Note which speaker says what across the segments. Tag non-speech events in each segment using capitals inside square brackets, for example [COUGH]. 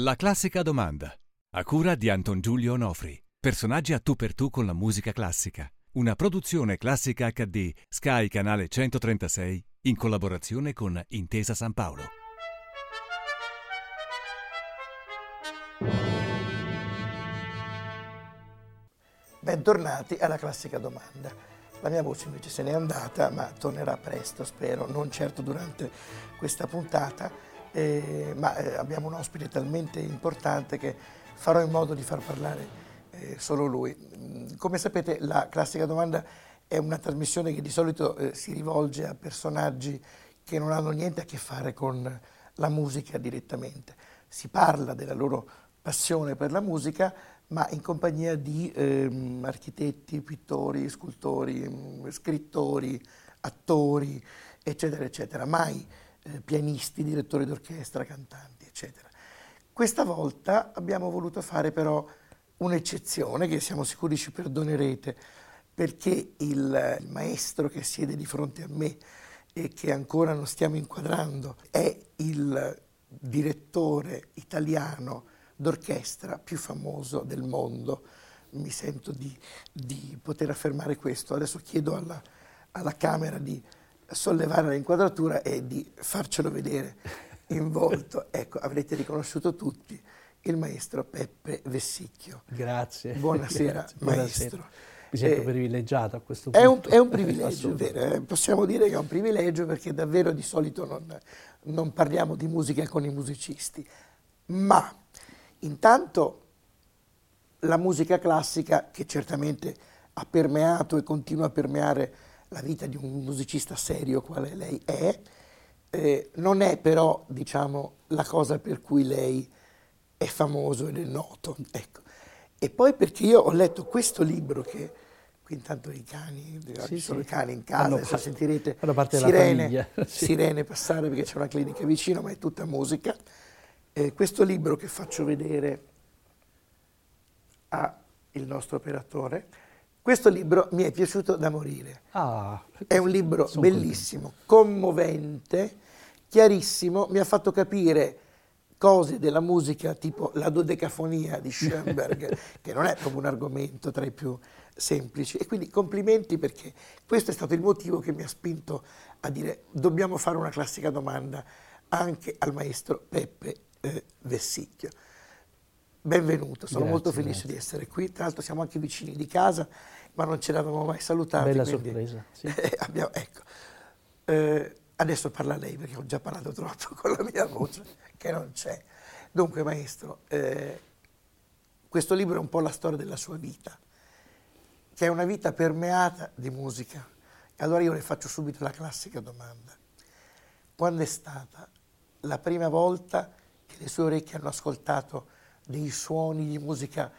Speaker 1: La classica domanda. A cura di Anton Giulio Onofri. Personaggi a tu per tu con la musica classica. Una produzione classica HD Sky Canale 136 in collaborazione con Intesa San Paolo.
Speaker 2: Bentornati alla classica domanda. La mia voce invece se n'è andata, ma tornerà presto, spero, non certo durante questa puntata, eh, ma eh, abbiamo un ospite talmente importante che farò in modo di far parlare eh, solo lui. Come sapete la classica domanda è una trasmissione che di solito eh, si rivolge a personaggi che non hanno niente a che fare con la musica direttamente. Si parla della loro passione per la musica, ma in compagnia di ehm, architetti, pittori, scultori, mm, scrittori, attori, eccetera, eccetera, mai eh, pianisti, direttori d'orchestra, cantanti, eccetera. Questa volta abbiamo voluto fare però un'eccezione che siamo sicuri ci perdonerete, perché il, il maestro che siede di fronte a me e che ancora non stiamo inquadrando è il direttore italiano d'orchestra più famoso del mondo. Mi sento di, di poter affermare questo. Adesso chiedo alla, alla Camera di sollevare l'inquadratura e di farcelo vedere in volto. [LAUGHS] Ecco, avrete riconosciuto tutti il maestro Peppe Vessicchio.
Speaker 3: Grazie.
Speaker 2: Buonasera,
Speaker 3: Grazie.
Speaker 2: maestro.
Speaker 3: Buonasera. Mi sento
Speaker 2: Eh,
Speaker 3: privilegiato a questo punto.
Speaker 2: È un, è un privilegio, [LAUGHS] vero, eh, possiamo dire che è un privilegio perché davvero di solito non, non parliamo di musica con i musicisti, ma intanto la musica classica che certamente ha permeato e continua a permeare la vita di un musicista serio quale lei è, eh, non è però diciamo, la cosa per cui lei è famoso ed è noto. Ecco. E poi perché io ho letto questo libro che qui intanto i cani,
Speaker 3: Sì,
Speaker 2: ci sono
Speaker 3: sì.
Speaker 2: i cani in casa, adesso sentirete
Speaker 3: parte della
Speaker 2: sirene, [LAUGHS]
Speaker 3: sì.
Speaker 2: sirene passare perché c'è una clinica vicino, ma è tutta musica. Eh, questo libro che faccio vedere al nostro operatore, questo libro mi è piaciuto da morire.
Speaker 3: Ah,
Speaker 2: È un libro bellissimo, commovente, chiarissimo, mi ha fatto capire cose della musica tipo la dodecafonia di Schoenberg, [LAUGHS] che non è proprio un argomento tra i più semplici. E quindi complimenti perché questo è stato il motivo che mi ha spinto a dire dobbiamo fare una classica domanda anche al maestro Peppe eh, Vessicchio. Benvenuto, sono
Speaker 3: Grazie,
Speaker 2: molto felice
Speaker 3: grazie.
Speaker 2: di essere qui. Tra l'altro siamo anche vicini di casa, ma non ce l'avevamo mai salutati.
Speaker 3: Bella
Speaker 2: quindi-
Speaker 3: sorpresa, sì. [LAUGHS]
Speaker 2: eh, abbiamo- ecco. Eh, adesso parla lei perché ho già parlato troppo [LAUGHS] con la mia voce che non c'è. Dunque, maestro, eh, questo libro è un po' la storia della sua vita, che è una vita permeata di musica. E allora io le faccio subito la classica domanda. Quando è stata la prima volta che le sue orecchie hanno ascoltato dei suoni di musica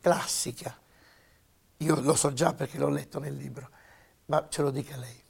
Speaker 2: classica? Io lo so già perché l'ho letto nel libro, ma ce lo dica lei.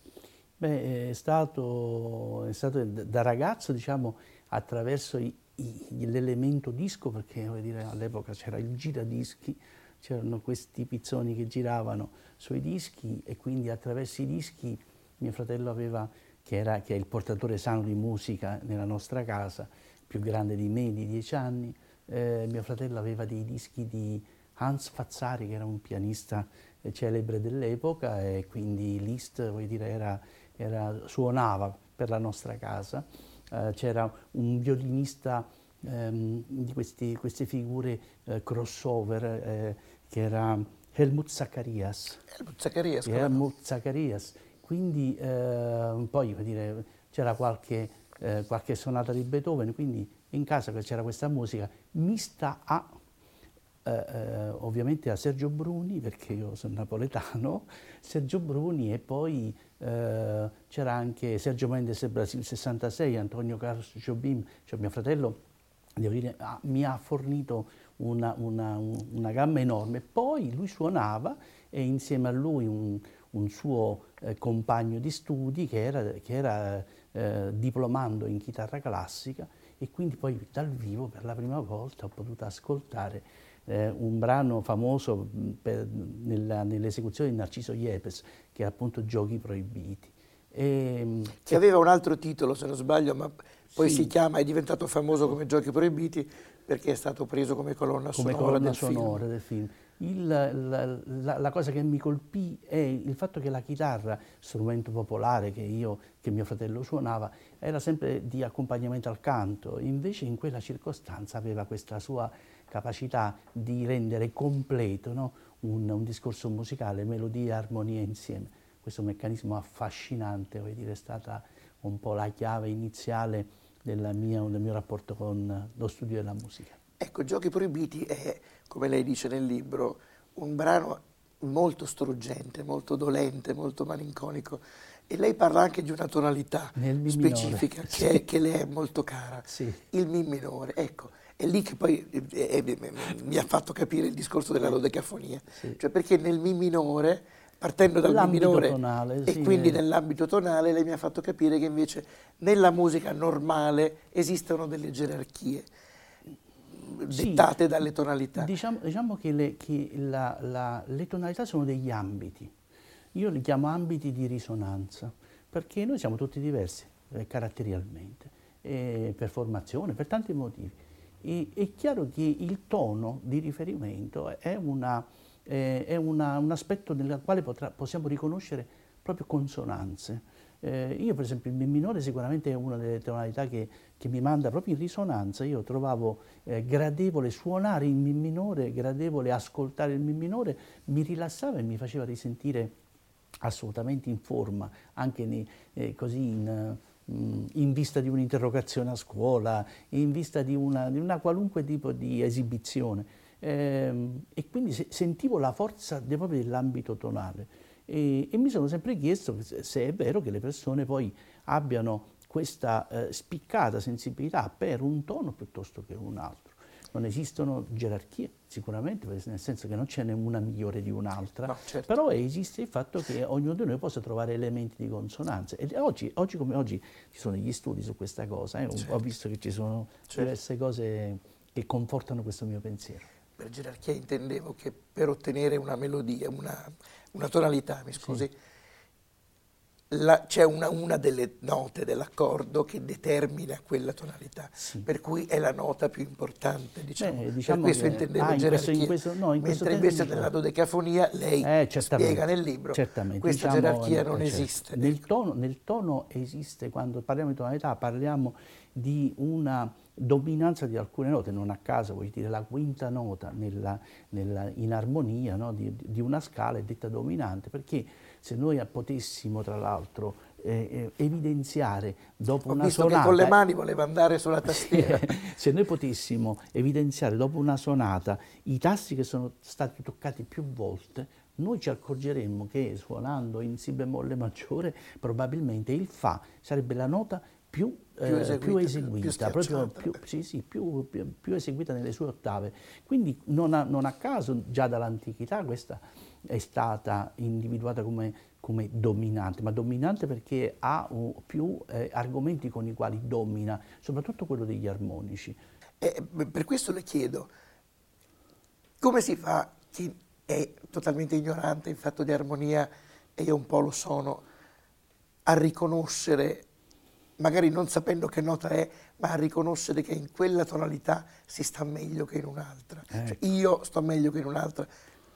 Speaker 3: Beh, è stato, è stato da ragazzo, diciamo, attraverso i- i- l'elemento disco, perché dire, all'epoca c'era il giradischi, c'erano questi pizzoni che giravano sui dischi e quindi attraverso i dischi mio fratello aveva, che, era, che è il portatore sano di musica nella nostra casa, più grande di me, di dieci anni, eh, mio fratello aveva dei dischi di Hans Fazzari, che era un pianista celebre dell'epoca e quindi Liszt dire, era, era- suonava per la nostra casa. Eh, c'era un violinista ehm, di questi- queste figure eh, crossover eh, che era Helmut Zacharias.
Speaker 2: Helmut Zacharias?
Speaker 3: Helmut Zacharias. Quindi eh, poi dire, c'era qualche, eh, qualche sonata di Beethoven, quindi in casa c'era questa musica mista a eh, eh, ovviamente a Sergio Bruni, perché io sono napoletano, [LAUGHS] Sergio Bruni e poi eh, c'era anche Sergio Mendes del Brasil 66, Antonio Carlos Jobim, cioè mio fratello dire, ha- mi ha fornito una, una- un- una gamma enorme. Poi lui suonava e insieme a lui un, un suo eh, compagno di studi che era, che era eh, diplomando in chitarra classica e quindi poi dal vivo per la prima volta ho potuto ascoltare eh, un brano famoso mh, per- nella- nell'esecuzione di Narciso Yepes, che è appunto Giochi Proibiti. E, mh,
Speaker 2: che aveva un altro titolo, se non sbaglio, ma Poi
Speaker 3: Sì.
Speaker 2: si chiama, è diventato famoso come Giochi Proibiti perché è stato preso come colonna
Speaker 3: come
Speaker 2: sonora
Speaker 3: colonna
Speaker 2: del
Speaker 3: sonora
Speaker 2: film.
Speaker 3: del film. Il- la, la- la cosa che mi colpì è il fatto che la chitarra, strumento popolare che io, che mio fratello suonava, era sempre di accompagnamento al canto, invece in quella circostanza aveva questa sua capacità di rendere completo no? un, un discorso musicale, melodia e armonia insieme. Questo meccanismo affascinante, dire, è stata un po' la chiave iniziale della mia- del mio rapporto con lo studio della musica.
Speaker 2: Ecco, Giochi Proibiti è, come lei dice nel libro, un brano molto struggente, molto dolente, molto malinconico e lei parla anche di una tonalità specifica che,
Speaker 3: sì.
Speaker 2: è- che le è molto cara,
Speaker 3: Sì.
Speaker 2: il Mi minore. Ecco, è lì che poi eh, eh, mi ha fatto capire il discorso della dodecafonia,
Speaker 3: Sì.
Speaker 2: cioè perché nel Mi minore, partendo dal Mi
Speaker 3: L'ambito
Speaker 2: minore
Speaker 3: tonale,
Speaker 2: e
Speaker 3: sì,
Speaker 2: quindi
Speaker 3: eh.
Speaker 2: nell'ambito tonale, lei mi ha fatto capire che invece nella musica normale esistono delle gerarchie
Speaker 3: Sì.
Speaker 2: dettate dalle tonalità.
Speaker 3: Diciamo, diciamo che, le, che la- la- le tonalità sono degli ambiti. Io li chiamo ambiti di risonanza, perché noi siamo tutti diversi eh, caratterialmente, eh, per formazione, per tanti motivi. È chiaro che il tono di riferimento è, una- è una- un aspetto nel quale potrà- possiamo riconoscere proprio consonanze. Eh, io per esempio il Mi minore sicuramente è una delle tonalità che, che mi manda proprio in risonanza. Io trovavo eh, gradevole suonare il Mi minore, gradevole ascoltare il Mi minore, mi rilassava e mi faceva risentire assolutamente in forma, anche nei- eh, così in, in vista di un'interrogazione a scuola, in vista di una, di una qualunque tipo di esibizione. Ehm, e quindi se- sentivo la forza proprio dell'ambito tonale e, e mi sono sempre chiesto se è vero che le persone poi abbiano questa eh, spiccata sensibilità per un tono piuttosto che un altro. Non esistono gerarchie, sicuramente, nel senso che non ce n'è una migliore di un'altra,
Speaker 2: No, certo.
Speaker 3: però esiste il fatto che ognuno di noi possa trovare elementi di consonanza. E oggi, oggi come oggi ci sono degli studi su questa cosa, eh, ho-
Speaker 2: Certo.
Speaker 3: ho visto che ci sono
Speaker 2: Certo.
Speaker 3: diverse cose che confortano questo mio pensiero.
Speaker 2: Per gerarchia intendevo che per ottenere una melodia, una, una tonalità, mi scusi, la- c'è una, una delle note dell'accordo che determina quella tonalità,
Speaker 3: Sì.
Speaker 2: per cui è la nota più importante, diciamo.
Speaker 3: Beh, diciamo
Speaker 2: per questo
Speaker 3: che-
Speaker 2: intendevo
Speaker 3: ah, in questo-
Speaker 2: gerarchia.
Speaker 3: in questo- no, in questo
Speaker 2: Mentre invece
Speaker 3: termine-
Speaker 2: nella dodecafonia lei
Speaker 3: Eh,
Speaker 2: spiega nel libro,
Speaker 3: certamente.
Speaker 2: questa
Speaker 3: Diciamo,
Speaker 2: gerarchia
Speaker 3: eh,
Speaker 2: non
Speaker 3: certo.
Speaker 2: esiste.
Speaker 3: Nel tono, nel tono esiste, quando parliamo di tonalità, parliamo di una dominanza di alcune note, non a caso vuol dire la quinta nota nella- nella- in armonia no, di, di una scala è detta dominante, perché se noi potessimo tra l'altro eh, eh, evidenziare dopo
Speaker 2: Ho
Speaker 3: una
Speaker 2: visto
Speaker 3: sonata...
Speaker 2: che con le mani voleva andare sulla [LAUGHS] tastiera.
Speaker 3: Se noi potessimo evidenziare dopo una sonata i tasti che sono stati toccati più volte, noi ci accorgeremmo che suonando in Si bemolle maggiore probabilmente il Fa sarebbe la nota più, eh,
Speaker 2: Più eseguita,
Speaker 3: più
Speaker 2: più
Speaker 3: proprio più, sì, sì, più eseguita nelle sue ottave. Quindi non a, non a caso già dall'antichità questa è stata individuata come, come dominante, ma dominante perché ha più eh, argomenti con i quali domina, soprattutto quello degli armonici.
Speaker 2: E per questo le chiedo, come si fa chi è totalmente ignorante in fatto di armonia, e io un po' lo sono, a riconoscere, magari non sapendo che nota è, ma a riconoscere che in quella tonalità si sta meglio che in un'altra. Cioè,
Speaker 3: Ecco.
Speaker 2: io sto meglio che in un'altra,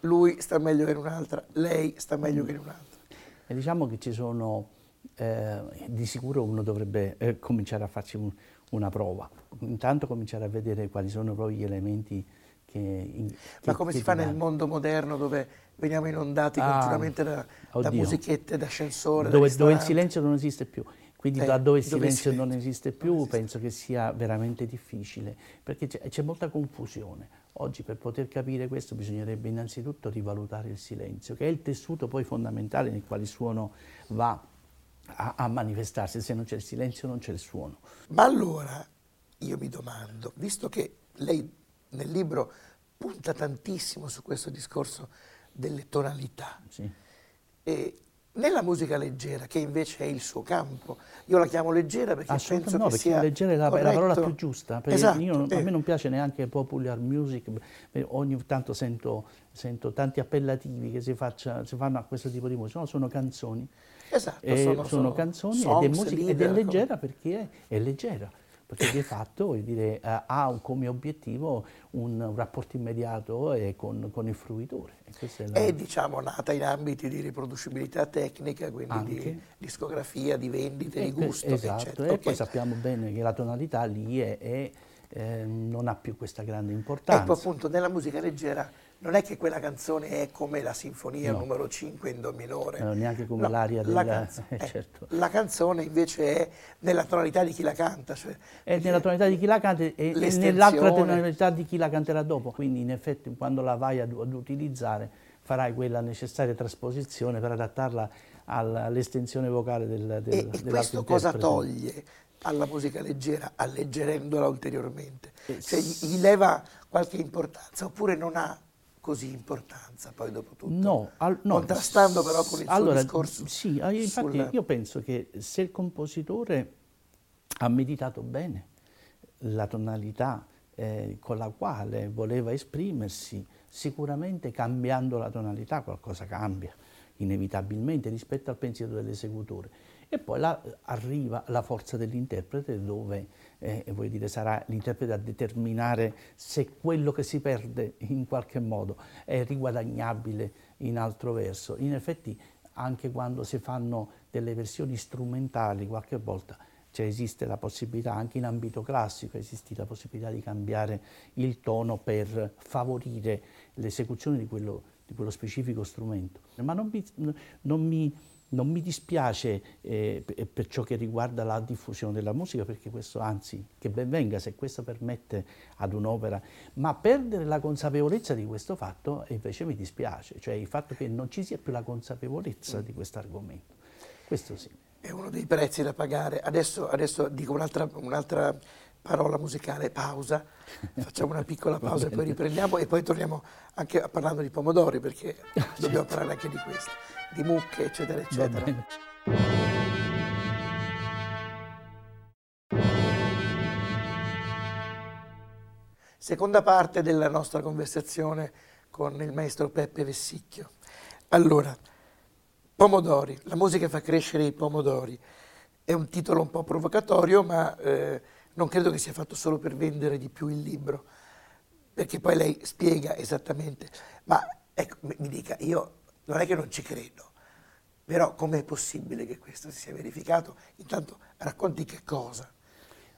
Speaker 2: lui sta meglio che in un'altra, lei sta meglio che in un'altra.
Speaker 3: E diciamo che ci sono, eh, di sicuro uno dovrebbe eh, cominciare a farci un- una prova, intanto cominciare a vedere quali sono proprio gli elementi che... in-
Speaker 2: Ma
Speaker 3: che-
Speaker 2: come
Speaker 3: che
Speaker 2: si fa nel mondo moderno dove veniamo inondati
Speaker 3: Ah,
Speaker 2: continuamente da, da musichette, da ascensore, da
Speaker 3: dove, dove il silenzio non esiste più. Quindi
Speaker 2: Eh,
Speaker 3: il
Speaker 2: dove il
Speaker 3: silenzio non esiste
Speaker 2: non
Speaker 3: più
Speaker 2: esiste.
Speaker 3: penso che sia veramente difficile, perché c'è, c'è molta confusione. Oggi per poter capire questo bisognerebbe innanzitutto rivalutare il silenzio, che è il tessuto poi fondamentale nel quale il suono va a, a manifestarsi. Se non c'è il silenzio non c'è il suono.
Speaker 2: Ma allora io mi domando, visto che lei nel libro punta tantissimo su questo discorso delle tonalità,
Speaker 3: Sì.
Speaker 2: e nella musica leggera, che invece è il suo campo, io la chiamo leggera perché penso
Speaker 3: Assolutamente no,
Speaker 2: che
Speaker 3: perché
Speaker 2: sia
Speaker 3: leggera è la, è la parola più giusta.
Speaker 2: Esatto,
Speaker 3: io non- a
Speaker 2: eh.
Speaker 3: me non piace neanche popular music, eh, ogni tanto sento, sento tanti appellativi che si, faccia- si fanno a questo tipo di musica, no, sono canzoni.
Speaker 2: Esatto,
Speaker 3: Eh,
Speaker 2: sono,
Speaker 3: sono,
Speaker 2: sono
Speaker 3: canzoni ed è,
Speaker 2: songs,
Speaker 3: musica, ed è
Speaker 2: leader, come-
Speaker 3: leggera perché è, è leggera. Perché di fatto dire, eh, ha come obiettivo un, un rapporto immediato con, con, il fruitore.
Speaker 2: E la... È diciamo, nata in ambiti di riproducibilità tecnica, quindi Anche. di discografia, di vendite, di gusto,
Speaker 3: esatto.
Speaker 2: eccetera.
Speaker 3: E okay. poi sappiamo bene che la tonalità lì è, è eh, non ha più questa grande importanza.
Speaker 2: Ecco appunto, nella musica leggera non è che quella canzone è come la sinfonia no. numero 5 in do minore.
Speaker 3: No, neanche come no, l'aria della... La, canz- [LAUGHS]
Speaker 2: eh, certo. la canzone invece è nella tonalità di chi la canta. Cioè,
Speaker 3: è nella tonalità di chi la canta e, nell'altra tonalità di chi la canterà dopo. Quindi in effetti quando la vai ad, ad utilizzare farai quella necessaria trasposizione per adattarla all'estensione vocale del, del,
Speaker 2: e, e questo cosa toglie alla musica leggera alleggerendola ulteriormente? Cioè gli, gli leva qualche importanza oppure non ha così importanza poi dopo tutto?
Speaker 3: No, al, no
Speaker 2: contrastando però con il
Speaker 3: allora,
Speaker 2: discorso.
Speaker 3: Sì, infatti sulla... io penso che se il compositore ha meditato bene la tonalità eh, con la quale voleva esprimersi, sicuramente cambiando la tonalità qualcosa cambia inevitabilmente rispetto al pensiero dell'esecutore. E poi là arriva la forza dell'interprete dove eh, dire, sarà l'interprete a determinare se quello che si perde in qualche modo è riguadagnabile in altro verso. In effetti anche quando si fanno delle versioni strumentali qualche volta cioè esiste la possibilità, anche in ambito classico, esiste la possibilità di cambiare il tono per favorire l'esecuzione di quello, di quello specifico strumento. Ma non mi, non mi non mi dispiace eh, per ciò che riguarda la diffusione della musica, perché questo anzi, che ben venga se questo permette ad un'opera, ma perdere la consapevolezza di questo fatto invece mi dispiace, cioè il fatto che non ci sia più la consapevolezza di questo argomento. Questo sì.
Speaker 2: È uno dei prezzi da pagare. Adesso, adesso dico un'altra, un'altra parola musicale, pausa. [LAUGHS] Facciamo una piccola pausa e poi riprendiamo e poi torniamo anche parlando di pomodori perché [LAUGHS] dobbiamo parlare anche di questo di mucche, eccetera, eccetera. Seconda parte della nostra conversazione con il maestro Peppe Vessicchio. Allora, pomodori, la musica fa crescere i pomodori. È un titolo un po' provocatorio, ma eh, non credo che sia fatto solo per vendere di più il libro, perché poi lei spiega esattamente. Ma ecco, mi dica, io non è che non ci credo, però com'è possibile che questo si sia verificato? Intanto racconti che cosa.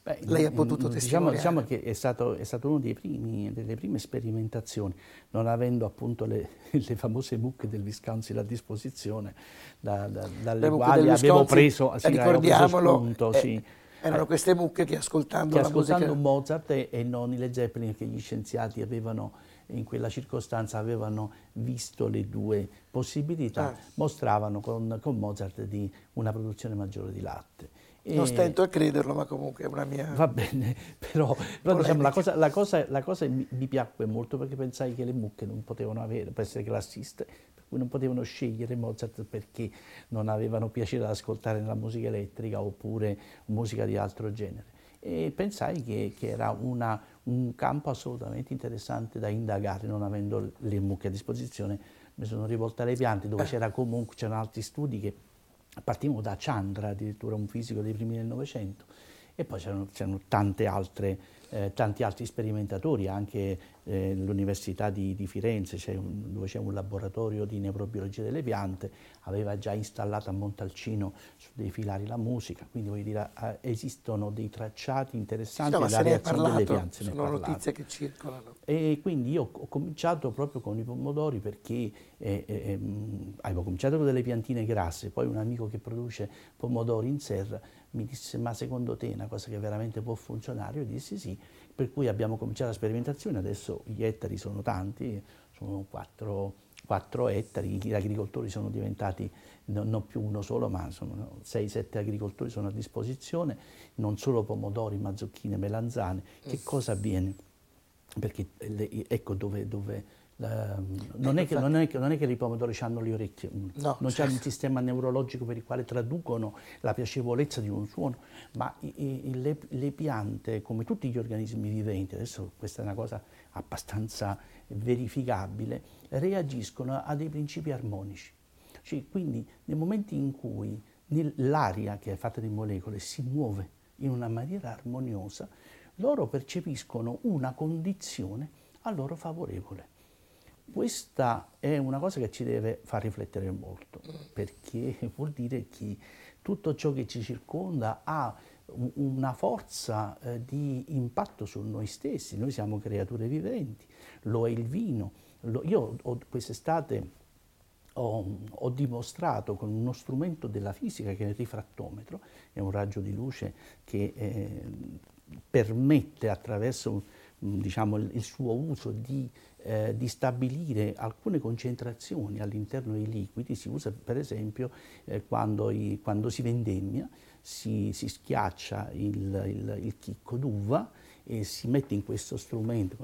Speaker 2: Beh, Lei ha potuto
Speaker 3: diciamo, diciamo che è stato, è stato una delle prime sperimentazioni, non avendo appunto le, [LAUGHS] le, famose mucche del Wisconsin a disposizione, da, da, dalle quali avevo preso,
Speaker 2: sì, ricordiamolo, spunto, eh, sì. Erano queste mucche che ascoltando,
Speaker 3: che ascoltando
Speaker 2: musica...
Speaker 3: Mozart e, e non i Led Zeppelin che gli scienziati avevano in quella circostanza avevano visto le due possibilità, ah. mostravano con, con, Mozart di una produzione maggiore di latte.
Speaker 2: E non stento a crederlo, ma comunque è una mia...
Speaker 3: Va bene, [LAUGHS] però, però diciamo, la, cosa, la, cosa, la cosa mi, mi, piacque molto perché pensai che le mucche non potevano avere, per essere classiste, non potevano scegliere Mozart perché non avevano piacere ad ascoltare nella musica elettrica oppure musica di altro genere e pensai che, che era una, un campo assolutamente interessante da indagare, non avendo le mucche a disposizione. Mi sono rivolta alle piante dove c'era comunque, c'erano altri studi che partivano da Chandra, addirittura un fisico dei primi del Novecento, e poi c'erano, c'erano tante altre eh, tanti altri sperimentatori, anche eh, l'Università di, di Firenze, c'è un, dove c'è un laboratorio di neurobiologia delle piante, aveva già installato a Montalcino su dei filari la musica, quindi voglio dire, esistono dei tracciati interessanti
Speaker 2: sì, no,
Speaker 3: della reazione
Speaker 2: parlato,
Speaker 3: delle piante.
Speaker 2: Sono notizie che circolano.
Speaker 3: E quindi io ho cominciato proprio con i pomodori perché eh, eh, ehm, avevo cominciato con delle piantine grasse, poi un amico che produce pomodori in serra mi disse ma secondo te è una cosa che veramente può funzionare? Io dissi sì, per cui abbiamo cominciato la sperimentazione, adesso gli ettari sono tanti, sono 4, 4 ettari, gli agricoltori sono diventati no, non più uno solo, ma 6-7 agricoltori sono a disposizione, non solo pomodori, ma zucchine, melanzane. Che cosa avviene? Perché ecco dove, dove non, è che, non, è che, non, è che, i pomodori hanno le orecchie, mm. no, non certo. un sistema neurologico per il quale traducono la piacevolezza di un suono, ma i, i, le, le, piante, come tutti gli organismi viventi, adesso questa è una cosa abbastanza verificabile, reagiscono a dei principi armonici. Cioè, quindi nel momento in cui l'aria che è fatta di molecole si muove in una maniera armoniosa, loro percepiscono una condizione a loro favorevole. Questa è una cosa che ci deve far riflettere molto, perché [LAUGHS] vuol dire che tutto ciò che ci circonda ha una forza eh, di impatto su noi stessi, noi siamo creature viventi, lo è il vino. Lo, io ho, quest'estate ho, ho, dimostrato con uno strumento della fisica che è il rifrattometro, è un raggio di luce che eh, permette attraverso diciamo, il, suo uso di, eh, di, stabilire alcune concentrazioni all'interno dei liquidi, si usa per esempio eh, quando, i, quando, si vendemmia, si, si schiaccia il, il, il chicco d'uva e si mette in questo strumento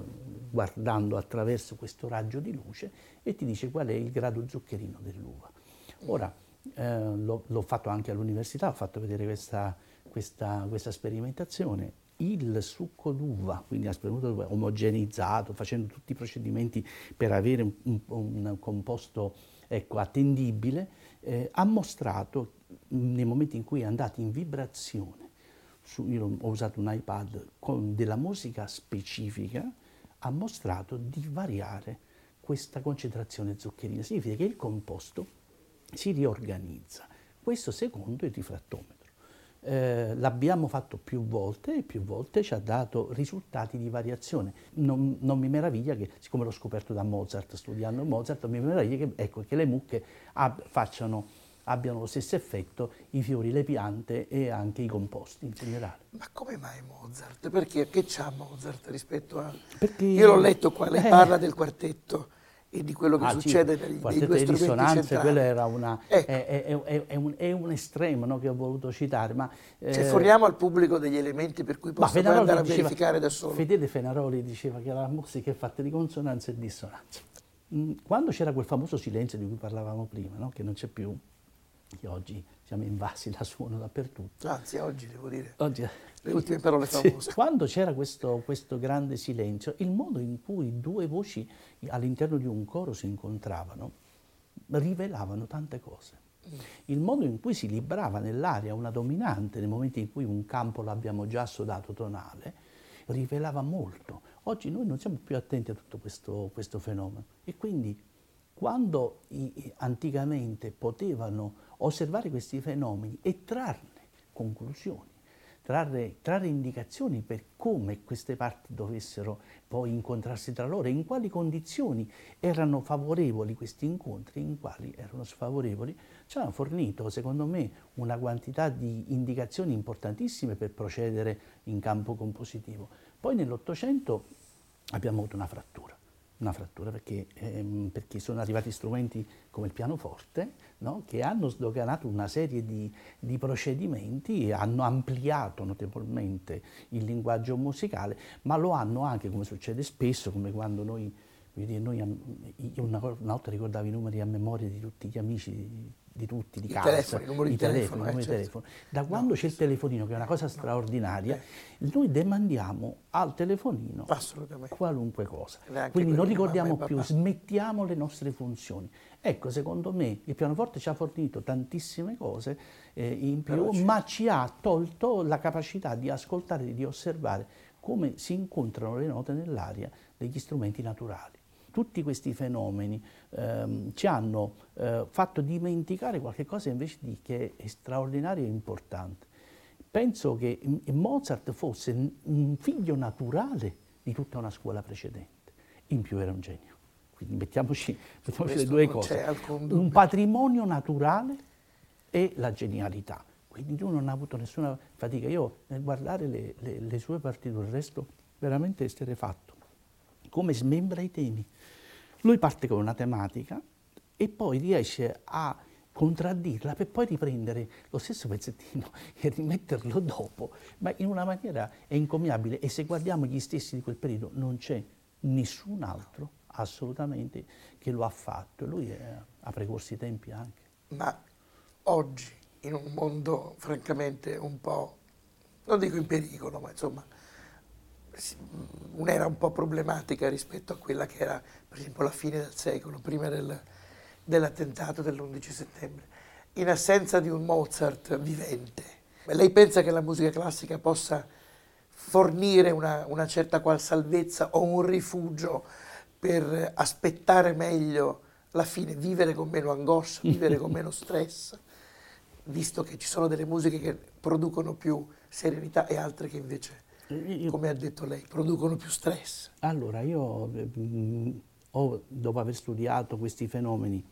Speaker 3: guardando attraverso questo raggio di luce e ti dice qual è il grado zuccherino dell'uva. Ora, eh, l'ho, l'ho, fatto anche all'università, ho fatto vedere questa, questa, questa sperimentazione il succo d'uva, quindi ha spremuto omogenizzato, facendo tutti i procedimenti per avere un, un, un composto ecco, attendibile, eh, ha mostrato nei momenti in cui è andato in vibrazione, su, io ho usato un iPad con della musica specifica, ha mostrato di variare questa concentrazione zuccherina. Significa che il composto si riorganizza. Questo secondo il rifrattometro. Eh, l'abbiamo fatto più volte e più volte ci ha dato risultati di variazione. Non, non, mi meraviglia che, siccome l'ho scoperto da Mozart, studiando Mozart, non mi meraviglia che, ecco, che le mucche ab- facciano, abbiano lo stesso effetto i fiori, le piante e anche i composti in generale.
Speaker 2: Ma come mai Mozart? Perché che c'ha Mozart rispetto a...
Speaker 3: Perché,
Speaker 2: Io l'ho letto qua, lei eh, parla del quartetto e di quello che ah, succede sì,
Speaker 3: nei, nei due di risonanze, quello era una, ecco. è, è, è, un, è un estremo no, che ho voluto citare. Ma,
Speaker 2: eh, cioè, forniamo al pubblico degli elementi per cui posso andare a diceva, verificare da solo.
Speaker 3: Fedele Fenaroli diceva che la musica è fatta di consonanze e dissonanze. Mm, quando c'era quel famoso silenzio di cui parlavamo prima, no, che non c'è più, che oggi siamo invasi da suono dappertutto.
Speaker 2: Anzi, oggi devo dire.
Speaker 3: Oggi,
Speaker 2: le ultime parole famose.
Speaker 3: Sì. Quando c'era questo, questo, grande silenzio, il modo in cui due voci all'interno di un coro si incontravano rivelavano tante cose. Mm. Il modo in cui si librava nell'aria una dominante, nel momento in cui un campo l'abbiamo già assodato tonale, rivelava molto. Oggi noi non siamo più attenti a tutto questo, questo fenomeno e quindi quando i, anticamente potevano osservare questi fenomeni e trarne conclusioni, trarre, trarre, indicazioni per come queste parti dovessero poi incontrarsi tra loro, in quali condizioni erano favorevoli questi incontri, in quali erano sfavorevoli, ci hanno fornito, secondo me, una quantità di indicazioni importantissime per procedere in campo compositivo. Poi nell'Ottocento abbiamo avuto una frattura una frattura perché, ehm, perché, sono arrivati strumenti come il pianoforte no? che hanno sdoganato una serie di, di, procedimenti e hanno ampliato notevolmente il linguaggio musicale, ma lo hanno anche, come succede spesso, come quando noi, noi io una volta ricordavo i numeri a memoria di tutti gli amici di tutti, di I casa,
Speaker 2: telefoni, i numeri
Speaker 3: di
Speaker 2: telefono.
Speaker 3: telefoni,
Speaker 2: eh,
Speaker 3: certo. telefono. Da quando no, c'è il telefonino, che è una cosa straordinaria, eh. noi demandiamo al telefonino qualunque cosa. Quindi non ricordiamo più, smettiamo le nostre funzioni. Ecco, secondo me il pianoforte ci ha fornito tantissime cose eh, in più, ma ci ha tolto la capacità di ascoltare e di osservare come si incontrano le note nell'aria degli strumenti naturali tutti questi fenomeni ehm, ci hanno eh, fatto dimenticare qualcosa invece di che è straordinario e importante. Penso che Mozart fosse un figlio naturale di tutta una scuola precedente, in più era un genio. Quindi mettiamoci, mettiamoci le due cose. Un patrimonio naturale e la genialità. Quindi lui non ha avuto nessuna fatica. Io nel guardare le, le, le sue partiture resto veramente esterrefatto. Come smembra i temi, lui parte con una tematica e poi riesce a contraddirla per poi riprendere lo stesso pezzettino [LAUGHS] e rimetterlo dopo, ma in una maniera encomiabile e se guardiamo gli stessi di quel periodo non c'è nessun altro assolutamente che lo ha fatto, lui è, ha precorso i tempi anche.
Speaker 2: Ma oggi, in un mondo francamente un po', non dico in pericolo, ma insomma un'era un po' problematica rispetto a quella che era, per esempio, la fine del secolo, prima del, dell'attentato dell'11 settembre. In assenza di un Mozart vivente, Lei pensa che la musica classica possa fornire una, una certa qual salvezza o un rifugio per aspettare meglio la fine, vivere con meno angoscia, vivere con meno stress, visto che ci sono delle musiche che producono più serenità e altre che invece, come ha detto lei, producono più stress.
Speaker 3: Allora, io mh, ho, dopo aver studiato questi fenomeni,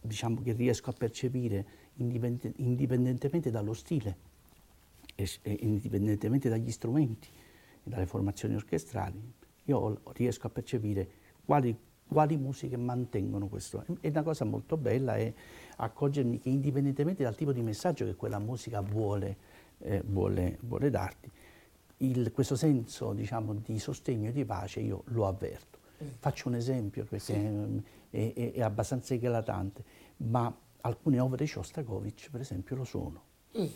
Speaker 3: diciamo che riesco a percepire indipendentemente dallo stile e, e indipendentemente dagli strumenti e dalle formazioni orchestrali, io riesco a percepire quali, quali musiche mantengono questo. E una cosa molto bella è accorgermi che indipendentemente dal tipo di messaggio che quella musica vuole, eh, vuole, vuole darti, il, questo senso diciamo, di sostegno e di pace io lo avverto. Faccio un esempio perché sì. è, è, è, abbastanza eclatante, ma alcune opere di Shostakovich per esempio lo sono. Mm.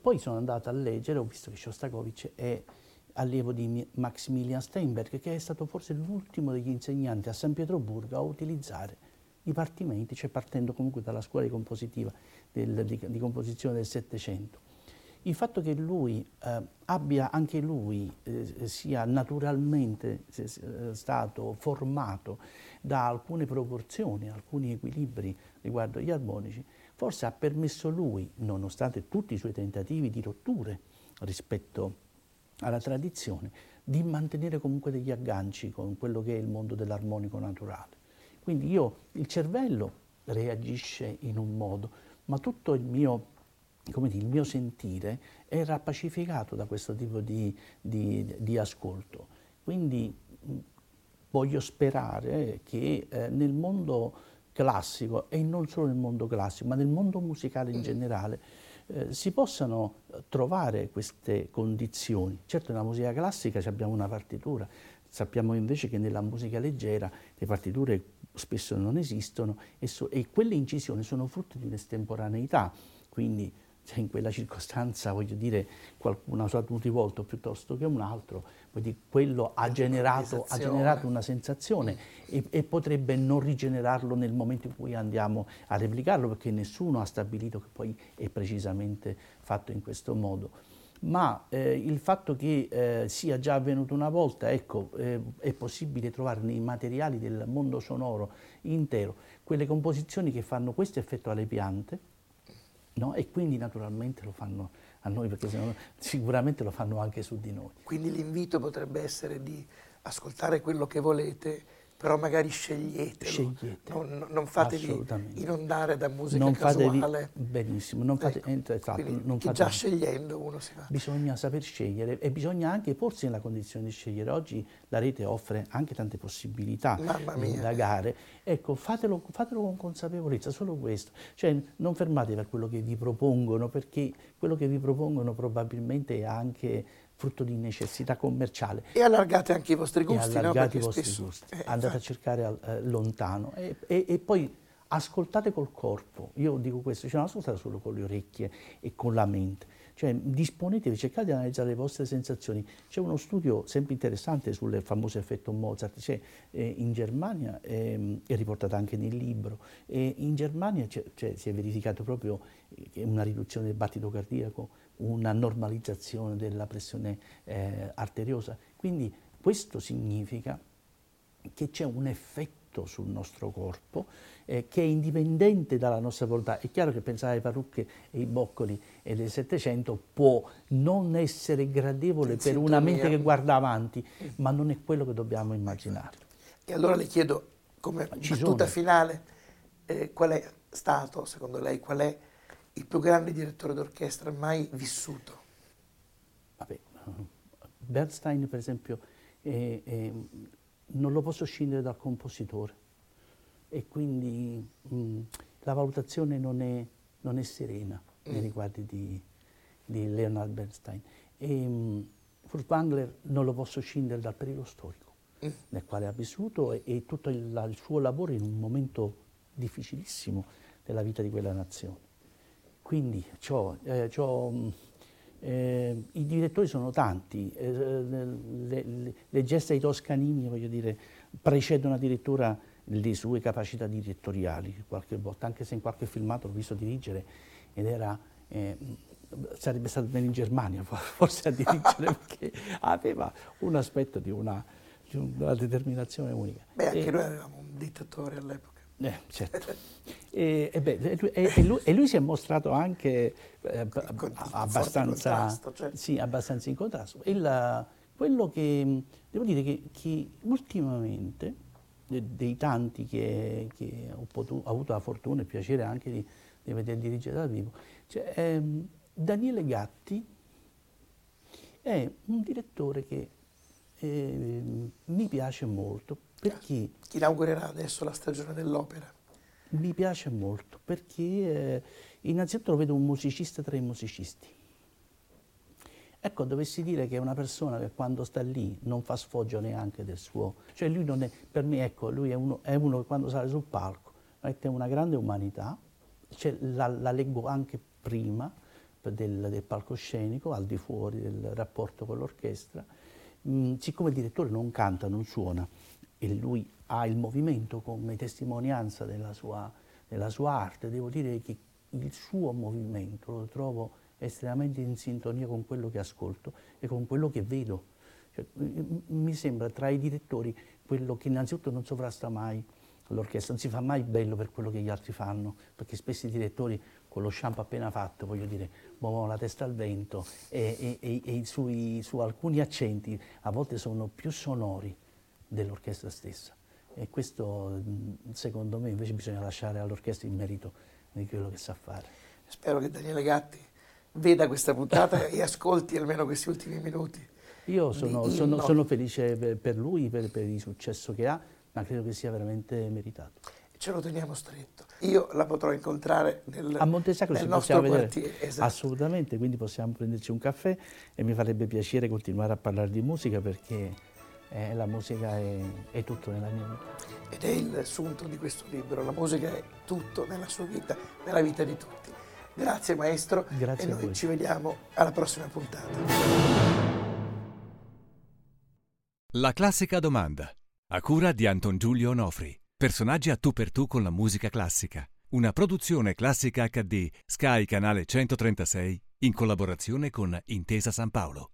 Speaker 3: Poi sono andato a leggere, ho visto che Shostakovich è allievo di Maximilian Steinberg, che è stato forse l'ultimo degli insegnanti a San Pietroburgo a utilizzare i partimenti, cioè partendo comunque dalla scuola di, del, di, di composizione del Settecento. Il fatto che lui eh, abbia anche lui eh, sia naturalmente eh, stato formato da alcune proporzioni, alcuni equilibri riguardo agli armonici, forse ha permesso lui, nonostante tutti i suoi tentativi di rotture rispetto alla tradizione, di mantenere comunque degli agganci con quello che è il mondo dell'armonico naturale. Quindi io, il cervello reagisce in un modo, ma tutto il mio, dire, il mio sentire era pacificato da questo tipo di, di, di ascolto. Quindi voglio sperare che eh, nel mondo classico, e non solo nel mondo classico, ma nel mondo musicale in generale, eh, si possano trovare queste condizioni. Certo nella musica classica abbiamo una partitura, sappiamo invece che nella musica leggera le partiture spesso non esistono e, so, e quelle incisioni sono frutto di un'estemporaneità, quindi cioè in quella circostanza, voglio dire, qualcuno ha usato un rivolto piuttosto che un altro, quindi quello ha generato, ha generato, una sensazione e, e, potrebbe non rigenerarlo nel momento in cui andiamo a replicarlo, perché nessuno ha stabilito che poi è precisamente fatto in questo modo. Ma eh, il fatto che eh, sia già avvenuto una volta, ecco, eh, è possibile trovare nei materiali del mondo sonoro intero quelle composizioni che fanno questo effetto alle piante, no? e quindi naturalmente lo fanno a noi perché sicuramente lo fanno anche su di noi.
Speaker 2: Quindi l'invito potrebbe essere di ascoltare quello che volete, però magari sceglietelo.
Speaker 3: Scegliete.
Speaker 2: Non, non fatevi inondare da musica
Speaker 3: non
Speaker 2: casuale.
Speaker 3: Fatevi, benissimo, non fate, ecco. esatto, non
Speaker 2: fate, già scegliendo uno si fa.
Speaker 3: Bisogna saper scegliere e bisogna anche porsi nella condizione di scegliere. Oggi la rete offre anche tante possibilità di indagare. Ecco, fatelo, fatelo, con consapevolezza, solo questo. Cioè non fermatevi a quello che vi propongono, perché quello che vi propongono probabilmente è anche frutto di necessità commerciale.
Speaker 2: E allargate anche i vostri gusti,
Speaker 3: e allargate
Speaker 2: no?
Speaker 3: i vostri
Speaker 2: spesso...
Speaker 3: gusti, eh, andate a cercare eh, lontano. E, e, e, poi ascoltate col corpo, io dico questo, cioè non ascoltate solo con le orecchie e con la mente, cioè disponetevi, cercate di analizzare le vostre sensazioni. C'è uno studio sempre interessante sul famoso effetto Mozart, cioè, eh, in Germania, eh, è riportato anche nel libro, e in Germania cioè, si è verificato proprio una riduzione del battito cardiaco una normalizzazione della pressione eh, arteriosa. Quindi questo significa che c'è un effetto sul nostro corpo eh, che è indipendente dalla nostra volontà. È chiaro che pensare alle parrucche e ai boccoli e del Settecento può non essere gradevole per una mente che guarda avanti, ma non è quello che dobbiamo immaginare.
Speaker 2: E allora le chiedo, come battuta finale, eh, qual è stato, secondo lei, qual è il più grande direttore d'orchestra mai vissuto?
Speaker 3: Vabbè, Bernstein per esempio è, è, non lo posso scindere dal compositore e quindi mh, la valutazione non è, non è serena mm. nei riguardi di, di Leonard Bernstein. E, mh, Furtwängler non lo posso scindere dal periodo storico mm. nel quale ha vissuto e, e tutto il, il suo lavoro in un momento difficilissimo della vita di quella nazione. Quindi eh, mm, eh, i direttori sono tanti, eh, le, le, le, gesta di Toscanini, voglio dire, precedono addirittura le sue capacità direttoriali qualche volta, anche se in qualche filmato l'ho visto dirigere ed era eh, sarebbe stato bene in Germania [LAUGHS] forse a dirigere [LAUGHS] perché aveva un aspetto di una, di una determinazione unica.
Speaker 2: Beh, anche e, noi avevamo un dittatore all'epoca.
Speaker 3: Eh, certo. e, e, beh, e, lui, e, lui, si è mostrato anche eh, abbastanza, cioè. sì, abbastanza, in contrasto. Il, quello che devo dire che, che ultimamente, de, dei tanti che, che ho, potuto, ho, avuto la fortuna e il piacere anche di, di vedere dirigere dal vivo, cioè, ehm, Daniele Gatti è un direttore che eh, mi piace molto perché...
Speaker 2: Chi inaugurerà adesso la stagione dell'opera?
Speaker 3: Mi piace molto perché eh, innanzitutto lo vedo un musicista tra i musicisti. Ecco, dovessi dire che è una persona che quando sta lì non fa sfoggio neanche del suo... Cioè lui non è, per me, ecco, lui è uno, è uno che quando sale sul palco mette una grande umanità, cioè, la, la leggo anche prima, del, del, palcoscenico, al di fuori del rapporto con l'orchestra. Mm, siccome il direttore non canta, non suona, e lui ha il movimento come testimonianza della sua, della sua arte, devo dire che il suo movimento lo trovo estremamente in sintonia con quello che ascolto e con quello che vedo. Cioè, mi sembra tra i direttori quello che innanzitutto non sovrasta mai l'orchestra, non si fa mai bello per quello che gli altri fanno, perché spesso i direttori con lo shampoo appena fatto, voglio dire, muovono la testa al vento e, e, e sui, su alcuni accenti a volte sono più sonori dell'orchestra stessa. E questo secondo me invece bisogna lasciare all'orchestra il merito di quello che sa fare.
Speaker 2: Spero che Daniele Gatti veda questa puntata e [LAUGHS] ascolti almeno questi ultimi minuti.
Speaker 3: Io sono, sono, sono felice per lui, per, per il successo che ha, ma credo che sia veramente meritato
Speaker 2: ce lo teniamo stretto. Io la potrò incontrare nel,
Speaker 3: a Montesacro
Speaker 2: nel
Speaker 3: nostro
Speaker 2: quartiere.
Speaker 3: Esatto. Assolutamente, quindi possiamo prenderci un caffè e mi farebbe piacere continuare a parlare di musica perché eh, la musica è, è, tutto nella mia vita.
Speaker 2: Ed è il sunto di questo libro, la musica è tutto nella sua vita, nella vita di tutti. Grazie maestro
Speaker 3: Grazie
Speaker 2: e noi
Speaker 3: a
Speaker 2: ci vediamo alla prossima puntata.
Speaker 1: La classica domanda, a cura di Anton Giulio Onofri. Personaggi a tu per tu con la musica classica. Una produzione classica HD, Sky Canale 136, in collaborazione con Intesa San Paolo.